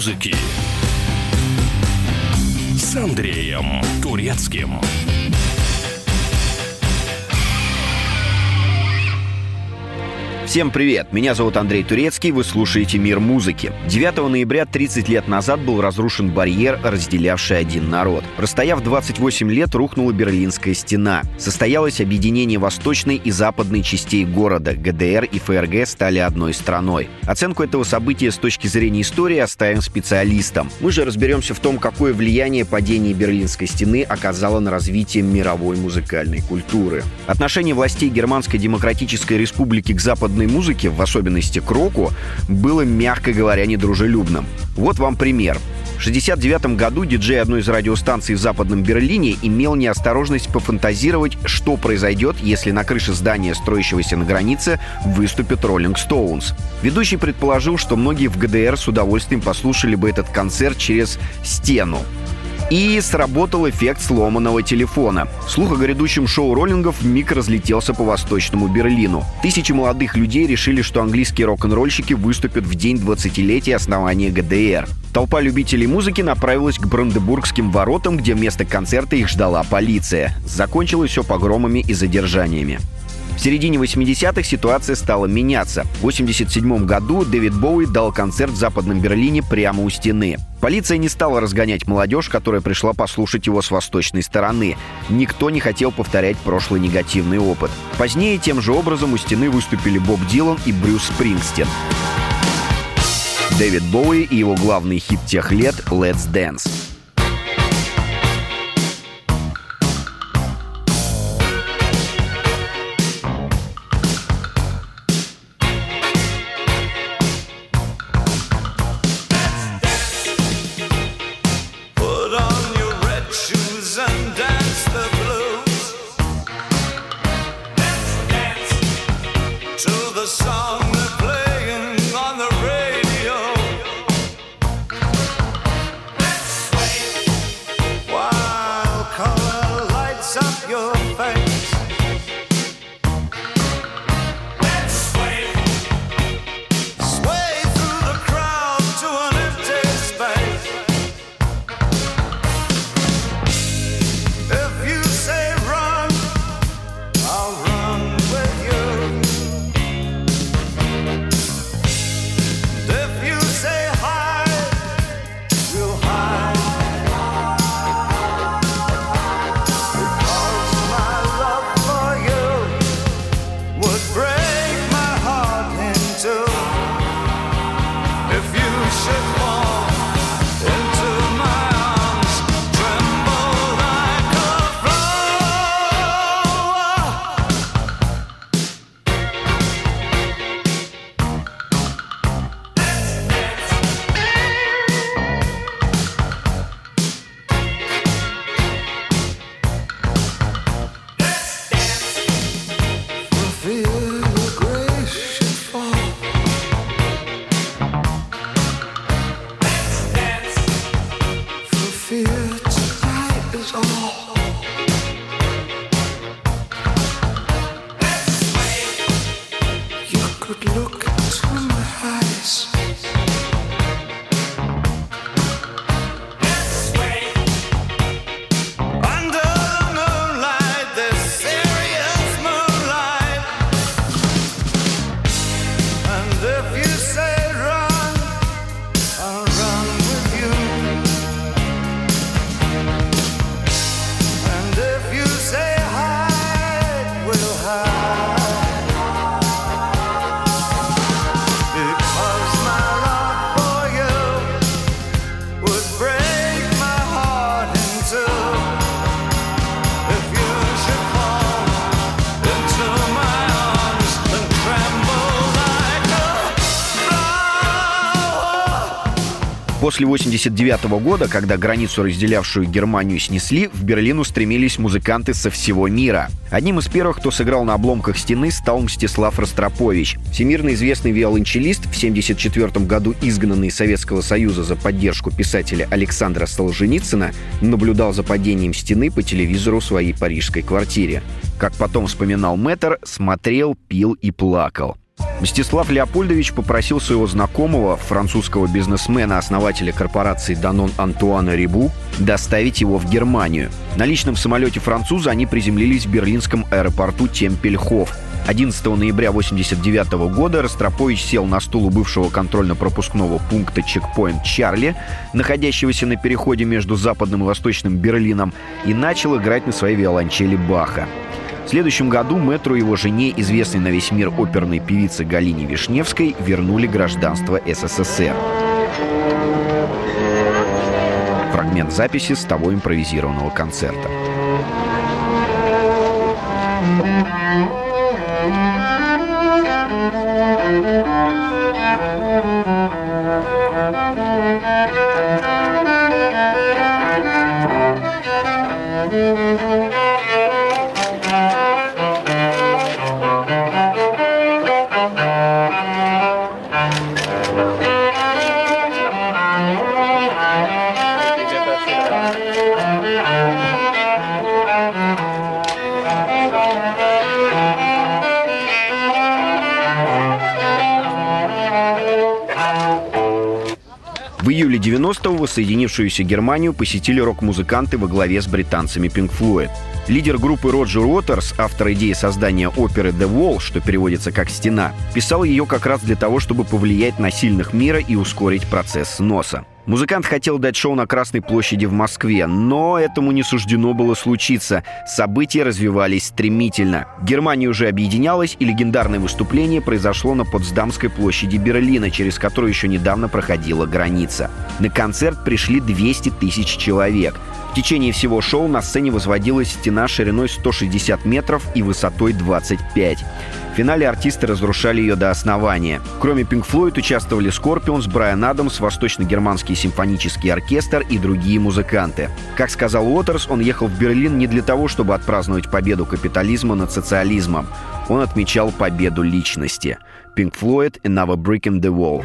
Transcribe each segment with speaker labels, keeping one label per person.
Speaker 1: музыки с Андреем Турецким.
Speaker 2: Всем привет! Меня зовут Андрей Турецкий, вы слушаете «Мир музыки». 9 ноября 30 лет назад был разрушен барьер, разделявший один народ. Простояв 28 лет, рухнула Берлинская стена. Состоялось объединение восточной и западной частей города. ГДР и ФРГ стали одной страной. Оценку этого события с точки зрения истории оставим специалистам. Мы же разберемся в том, какое влияние падение Берлинской стены оказало на развитие мировой музыкальной культуры. Отношение властей Германской Демократической Республики к западной западной музыке, в особенности к року, было, мягко говоря, недружелюбным. Вот вам пример. В 1969 году диджей одной из радиостанций в Западном Берлине имел неосторожность пофантазировать, что произойдет, если на крыше здания, строящегося на границе, выступит Роллинг Стоунс. Ведущий предположил, что многие в ГДР с удовольствием послушали бы этот концерт через стену. И сработал эффект сломанного телефона. Слух о грядущем шоу роллингов миг разлетелся по восточному Берлину. Тысячи молодых людей решили, что английские рок-н-ролльщики выступят в день 20-летия основания ГДР. Толпа любителей музыки направилась к Брандебургским воротам, где вместо концерта их ждала полиция. Закончилось все погромами и задержаниями. В середине 80-х ситуация стала меняться. В 87 году Дэвид Боуи дал концерт в Западном Берлине прямо у стены. Полиция не стала разгонять молодежь, которая пришла послушать его с восточной стороны. Никто не хотел повторять прошлый негативный опыт. Позднее тем же образом у стены выступили Боб Дилан и Брюс Спрингстен. Дэвид Боуи и его главный хит тех лет «Let's Dance». После 89 года, когда границу, разделявшую Германию, снесли, в Берлин устремились музыканты со всего мира. Одним из первых, кто сыграл на обломках стены, стал Мстислав Ростропович. Всемирно известный виолончелист, в 1974 году изгнанный из Советского Союза за поддержку писателя Александра Солженицына, наблюдал за падением стены по телевизору в своей парижской квартире. Как потом вспоминал Мэттер, смотрел, пил и плакал. Мстислав Леопольдович попросил своего знакомого, французского бизнесмена, основателя корпорации Данон Антуана Рибу, доставить его в Германию. На личном самолете француза они приземлились в берлинском аэропорту Темпельхоф. 11 ноября 1989 года Ростропович сел на стул у бывшего контрольно-пропускного пункта «Чекпоинт Чарли», находящегося на переходе между западным и восточным Берлином, и начал играть на своей виолончели Баха. В следующем году мэтру его жене, известной на весь мир оперной певице Галине Вишневской, вернули гражданство СССР. Фрагмент записи с того импровизированного концерта. 90-го воссоединившуюся Германию посетили рок-музыканты во главе с британцами Pink Floyd. Лидер группы Роджер Уотерс, автор идеи создания оперы «The Wall», что переводится как «Стена», писал ее как раз для того, чтобы повлиять на сильных мира и ускорить процесс сноса. Музыкант хотел дать шоу на Красной площади в Москве, но этому не суждено было случиться. События развивались стремительно. Германия уже объединялась, и легендарное выступление произошло на Потсдамской площади Берлина, через которую еще недавно проходила граница. На концерт пришли 200 тысяч человек. В течение всего шоу на сцене возводилась стена шириной 160 метров и высотой 25. В финале артисты разрушали ее до основания. Кроме Pink Floyd участвовали Scorpions, Брайан Адамс, Восточно-германский симфонический оркестр и другие музыканты. Как сказал Уотерс, он ехал в Берлин не для того, чтобы отпраздновать победу капитализма над социализмом. Он отмечал победу личности. Pink Floyd «Another Brick the Wall».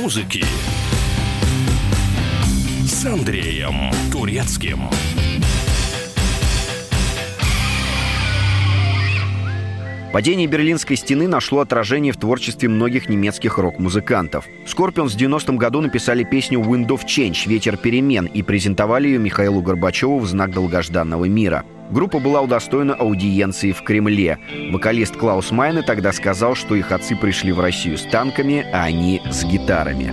Speaker 3: Музыки с Андреем Турецким.
Speaker 4: Падение Берлинской стены нашло отражение в творчестве многих немецких рок-музыкантов. Скорпионс в 90-м году написали песню «Wind of Change» — «Ветер перемен» и презентовали ее Михаилу Горбачеву в знак долгожданного мира. Группа была удостоена аудиенции в Кремле. Вокалист Клаус Майне тогда сказал, что их отцы пришли в Россию с танками, а они с гитарами.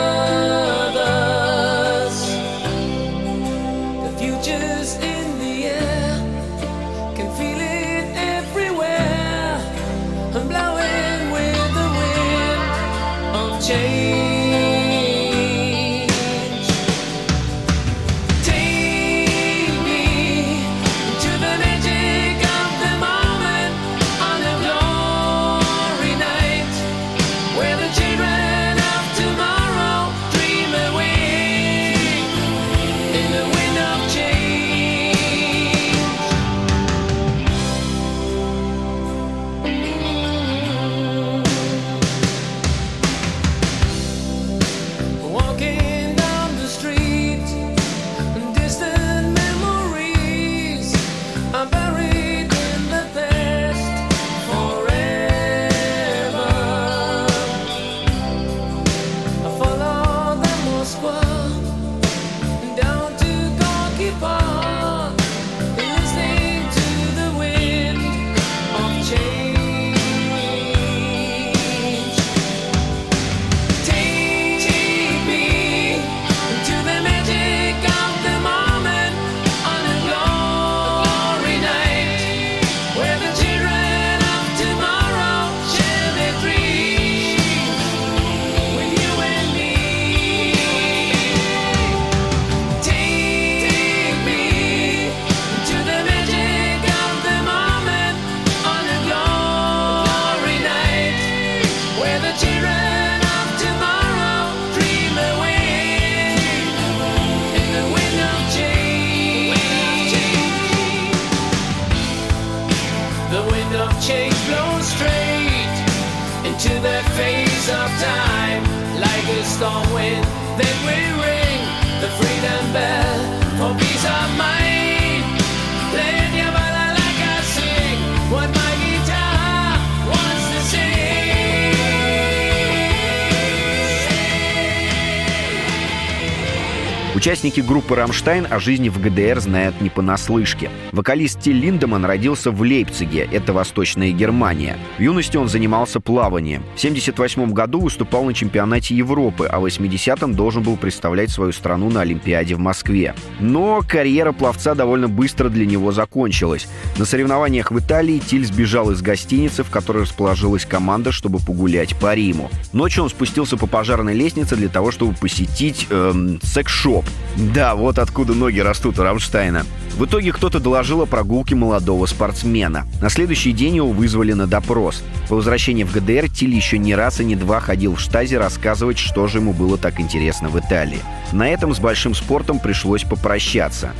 Speaker 4: Участники группы «Рамштайн» о жизни в ГДР знают не понаслышке. Вокалист Тиль Линдеман родился в Лейпциге, это Восточная Германия. В юности он занимался плаванием. В 1978 году выступал на чемпионате Европы, а в 80-м должен был представлять свою страну на Олимпиаде в Москве. Но карьера пловца довольно быстро для него закончилась. На соревнованиях в Италии Тиль сбежал из гостиницы, в которой расположилась команда, чтобы погулять по Риму. Ночью он спустился по пожарной лестнице для того, чтобы посетить эм, секс-шоп.
Speaker 3: Да, вот откуда ноги растут у Рамштайна. В итоге кто-то доложил о прогулке молодого спортсмена. На следующий день его вызвали на допрос. По возвращении в ГДР Тиль еще не раз и не два ходил в Штази рассказывать, что же ему было так интересно в Италии. На этом с большим спортом пришлось попрощаться.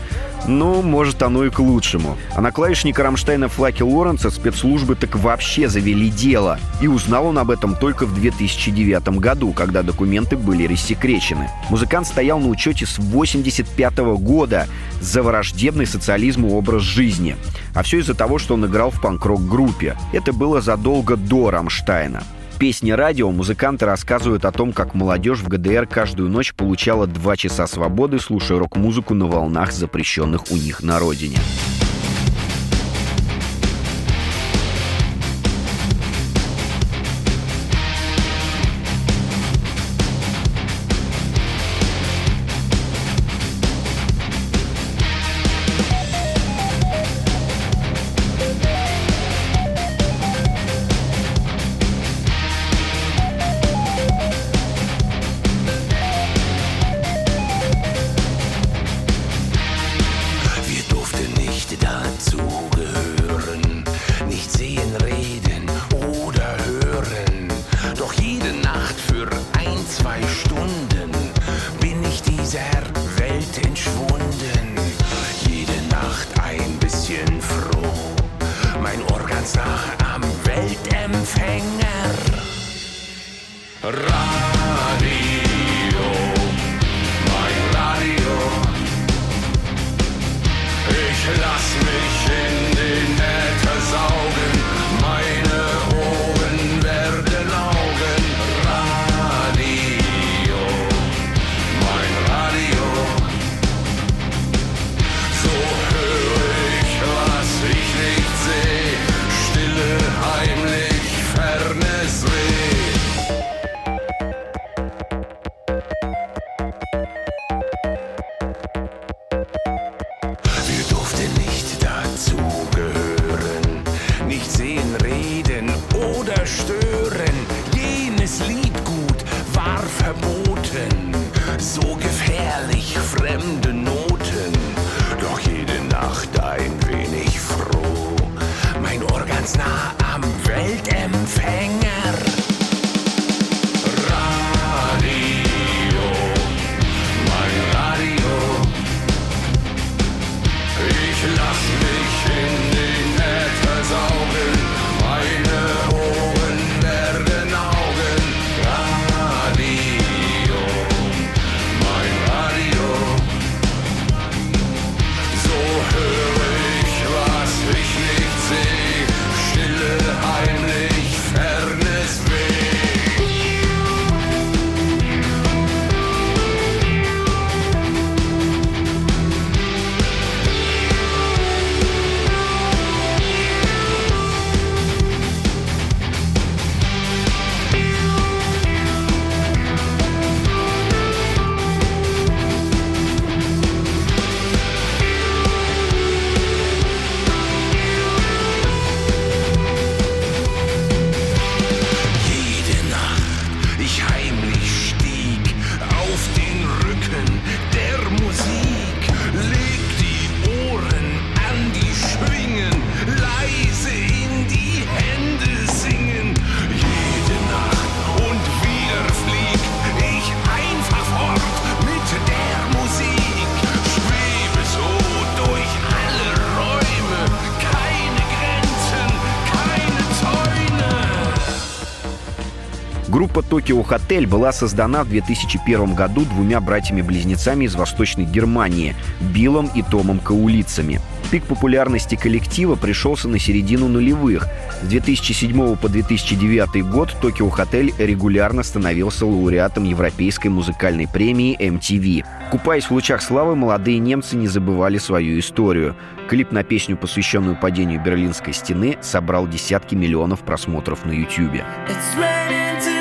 Speaker 3: Ну, может, оно и к лучшему. А на клавишника Рамштайна Флаке Лоренца спецслужбы так вообще завели дело. И узнал он об этом только в 2009 году, когда документы были рассекречены. Музыкант стоял на учете с 85 года за враждебный социализму образ жизни. А все из-за того, что он играл в панк-рок-группе. Это было задолго до Рамштайна песне радио музыканты рассказывают о том, как молодежь в ГДР каждую ночь получала два часа свободы, слушая рок-музыку на волнах, запрещенных у них на родине. Группа «Токио Хотель» была создана в 2001 году двумя братьями-близнецами из Восточной Германии – Биллом и Томом Каулицами. Пик популярности коллектива пришелся на середину нулевых. С 2007 по 2009 год «Токио Хотель» регулярно становился лауреатом Европейской музыкальной премии MTV. Купаясь в лучах славы, молодые немцы не забывали свою историю. Клип на песню, посвященную падению Берлинской стены, собрал десятки миллионов просмотров на YouTube.
Speaker 4: Love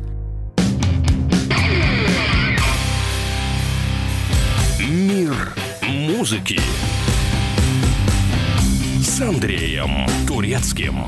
Speaker 5: Музыки с Андреем Турецким.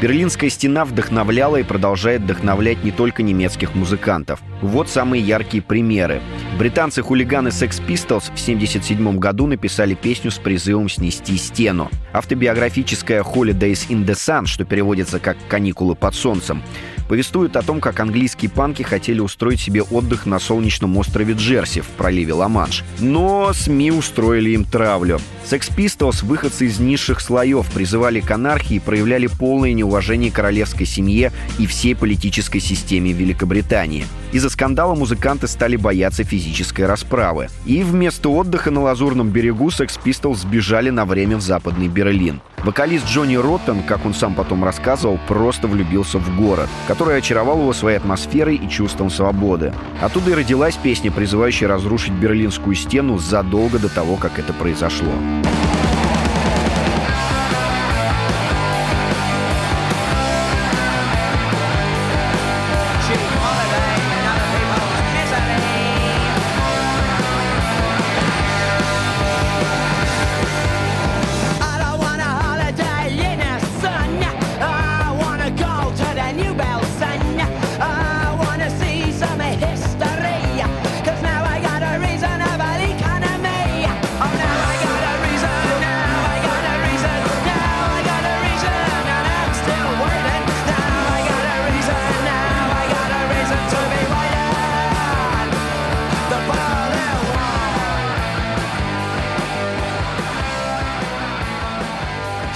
Speaker 2: Берлинская стена вдохновляла и продолжает вдохновлять не только немецких музыкантов. Вот самые яркие примеры. Британцы-хулиганы Sex Pistols в 1977 году написали песню с призывом снести стену. Автобиографическая «Holidays in the Sun», что переводится как «каникулы под солнцем», повествует о том, как английские панки хотели устроить себе отдых на солнечном острове Джерси в проливе Ла-Манш. Но СМИ устроили им травлю. Sex Pistols, выходцы из низших слоев, призывали к анархии и проявляли полное неуважение королевской семье и всей политической системе Великобритании. Из-за скандала музыканты стали бояться физической расправы. И вместо отдыха на Лазурном берегу Sex Pistols сбежали на время в Западный Берлин. Вокалист Джонни Роттен, как он сам потом рассказывал, просто влюбился в город, который очаровал его своей атмосферой и чувством свободы. Оттуда и родилась песня, призывающая разрушить Берлинскую стену задолго до того, как это произошло.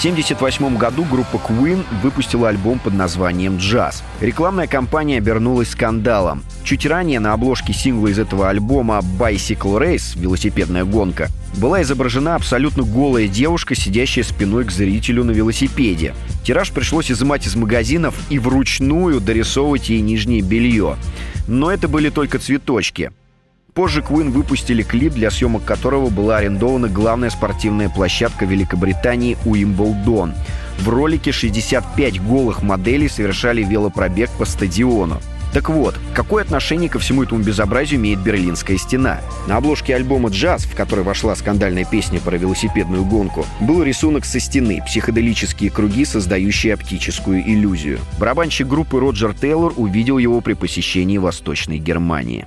Speaker 2: 1978 году группа Queen выпустила альбом под названием «Джаз». Рекламная кампания обернулась скандалом. Чуть ранее на обложке сингла из этого альбома «Bicycle Race» — «Велосипедная гонка» была изображена абсолютно голая девушка, сидящая спиной к зрителю на велосипеде. Тираж пришлось изымать из магазинов и вручную дорисовывать ей нижнее белье. Но это были только цветочки. Позже Queen выпустили клип, для съемок которого была арендована главная спортивная площадка Великобритании Уимблдон. В ролике 65 голых моделей совершали велопробег по стадиону. Так вот, какое отношение ко всему этому безобразию имеет Берлинская стена? На обложке альбома «Джаз», в который вошла скандальная песня про велосипедную гонку, был рисунок со стены, психоделические круги, создающие оптическую иллюзию. Барабанщик группы Роджер Тейлор увидел его при посещении Восточной Германии.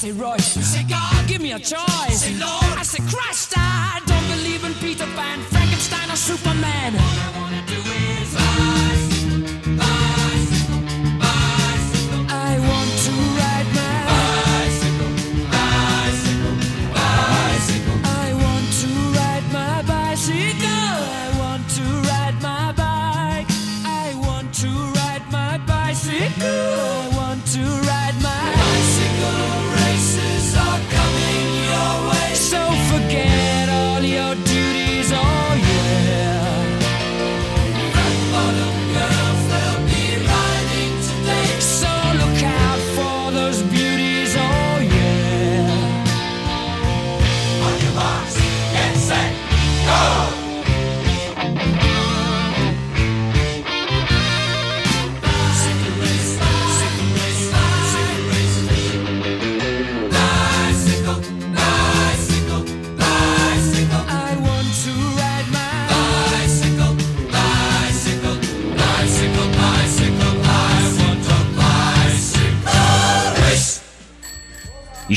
Speaker 2: Say Royce. You say God. Give me a choice. Say Lord. I say Christ. I don't believe in Peter Pan, Frankenstein, or Superman. All I wanna do is rise.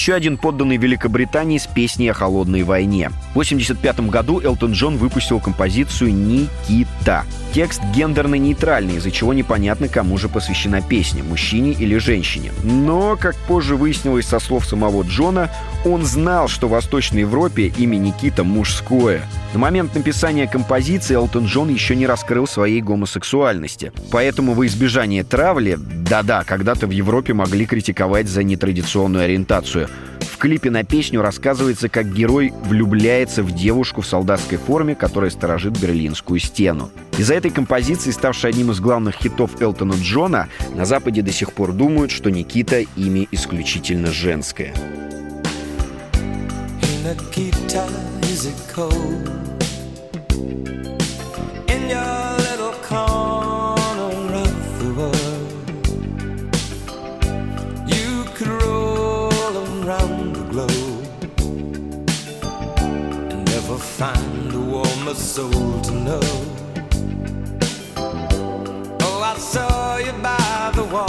Speaker 2: Еще один подданный Великобритании с песней о холодной войне. В 1985 году Элтон Джон выпустил композицию «Никита». Текст гендерно-нейтральный, из-за чего непонятно, кому же посвящена песня, мужчине или женщине. Но, как позже выяснилось со слов самого Джона, он знал, что в Восточной Европе имя Никита мужское. На момент написания композиции Элтон Джон еще не раскрыл своей гомосексуальности. Поэтому во избежание травли, да-да, когда-то в Европе могли критиковать за нетрадиционную ориентацию – клипе на песню рассказывается, как герой влюбляется в девушку в солдатской форме, которая сторожит Берлинскую стену. Из-за этой композиции, ставшей одним из главных хитов Элтона Джона, на Западе до сих пор думают, что Никита имя исключительно женское. Warmer soul to know. Oh, I saw you by the wall.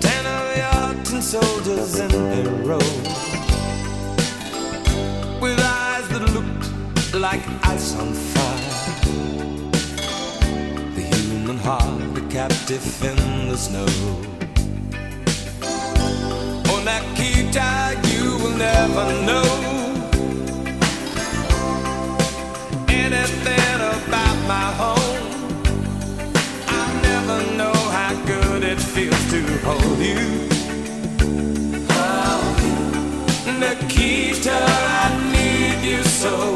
Speaker 2: Ten of your tin soldiers in a row with eyes that looked like ice on fire. The human heart, a captive in the snow. On that key you will never know anything about my home. I never know how good it feels to hold you. Oh, Nikita, I need you so.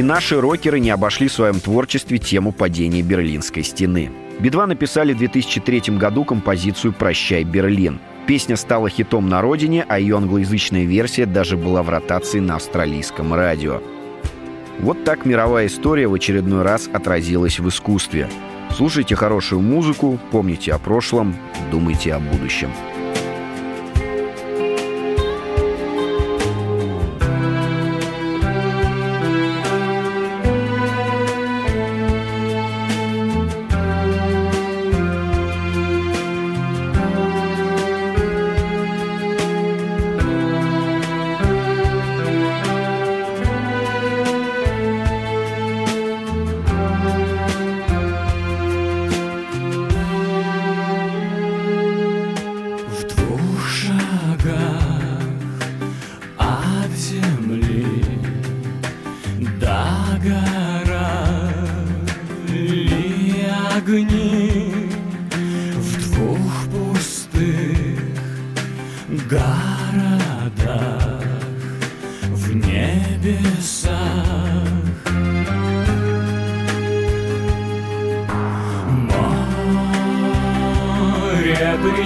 Speaker 2: И наши рокеры не обошли в своем творчестве тему падения Берлинской стены. Би-2 написали в 2003 году композицию «Прощай, Берлин». Песня стала хитом на родине, а ее англоязычная версия даже была в ротации на австралийском радио. Вот так мировая история в очередной раз отразилась в искусстве. Слушайте хорошую музыку, помните о прошлом, думайте о будущем.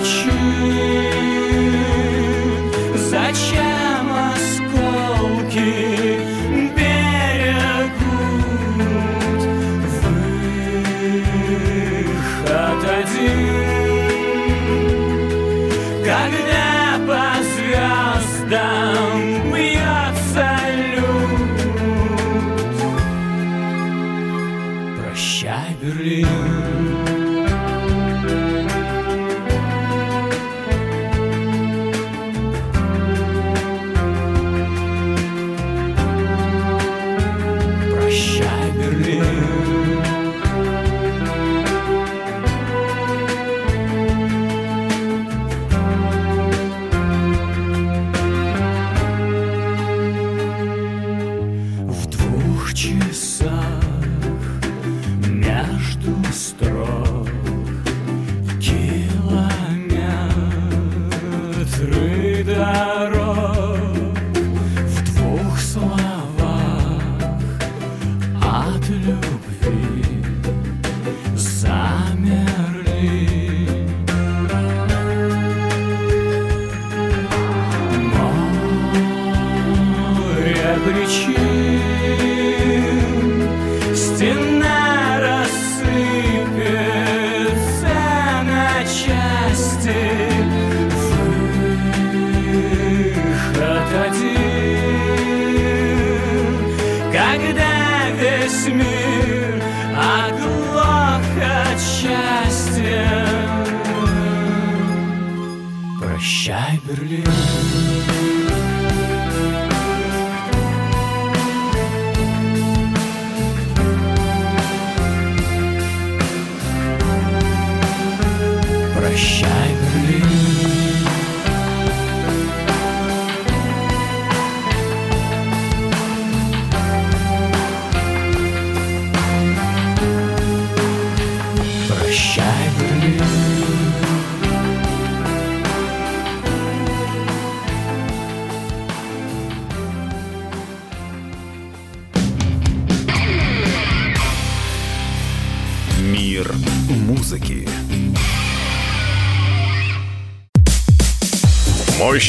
Speaker 1: true.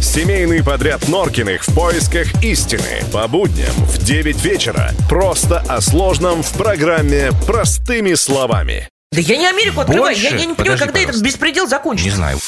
Speaker 6: Семейный подряд Норкиных в поисках истины. По будням в 9 вечера. Просто о сложном в программе «Простыми словами».
Speaker 7: Да я не Америку открываю. Я,
Speaker 8: Больше?
Speaker 7: я не понимаю,
Speaker 8: Подожди,
Speaker 7: когда этот
Speaker 8: пожалуйста.
Speaker 7: беспредел закончится.
Speaker 8: Не знаю.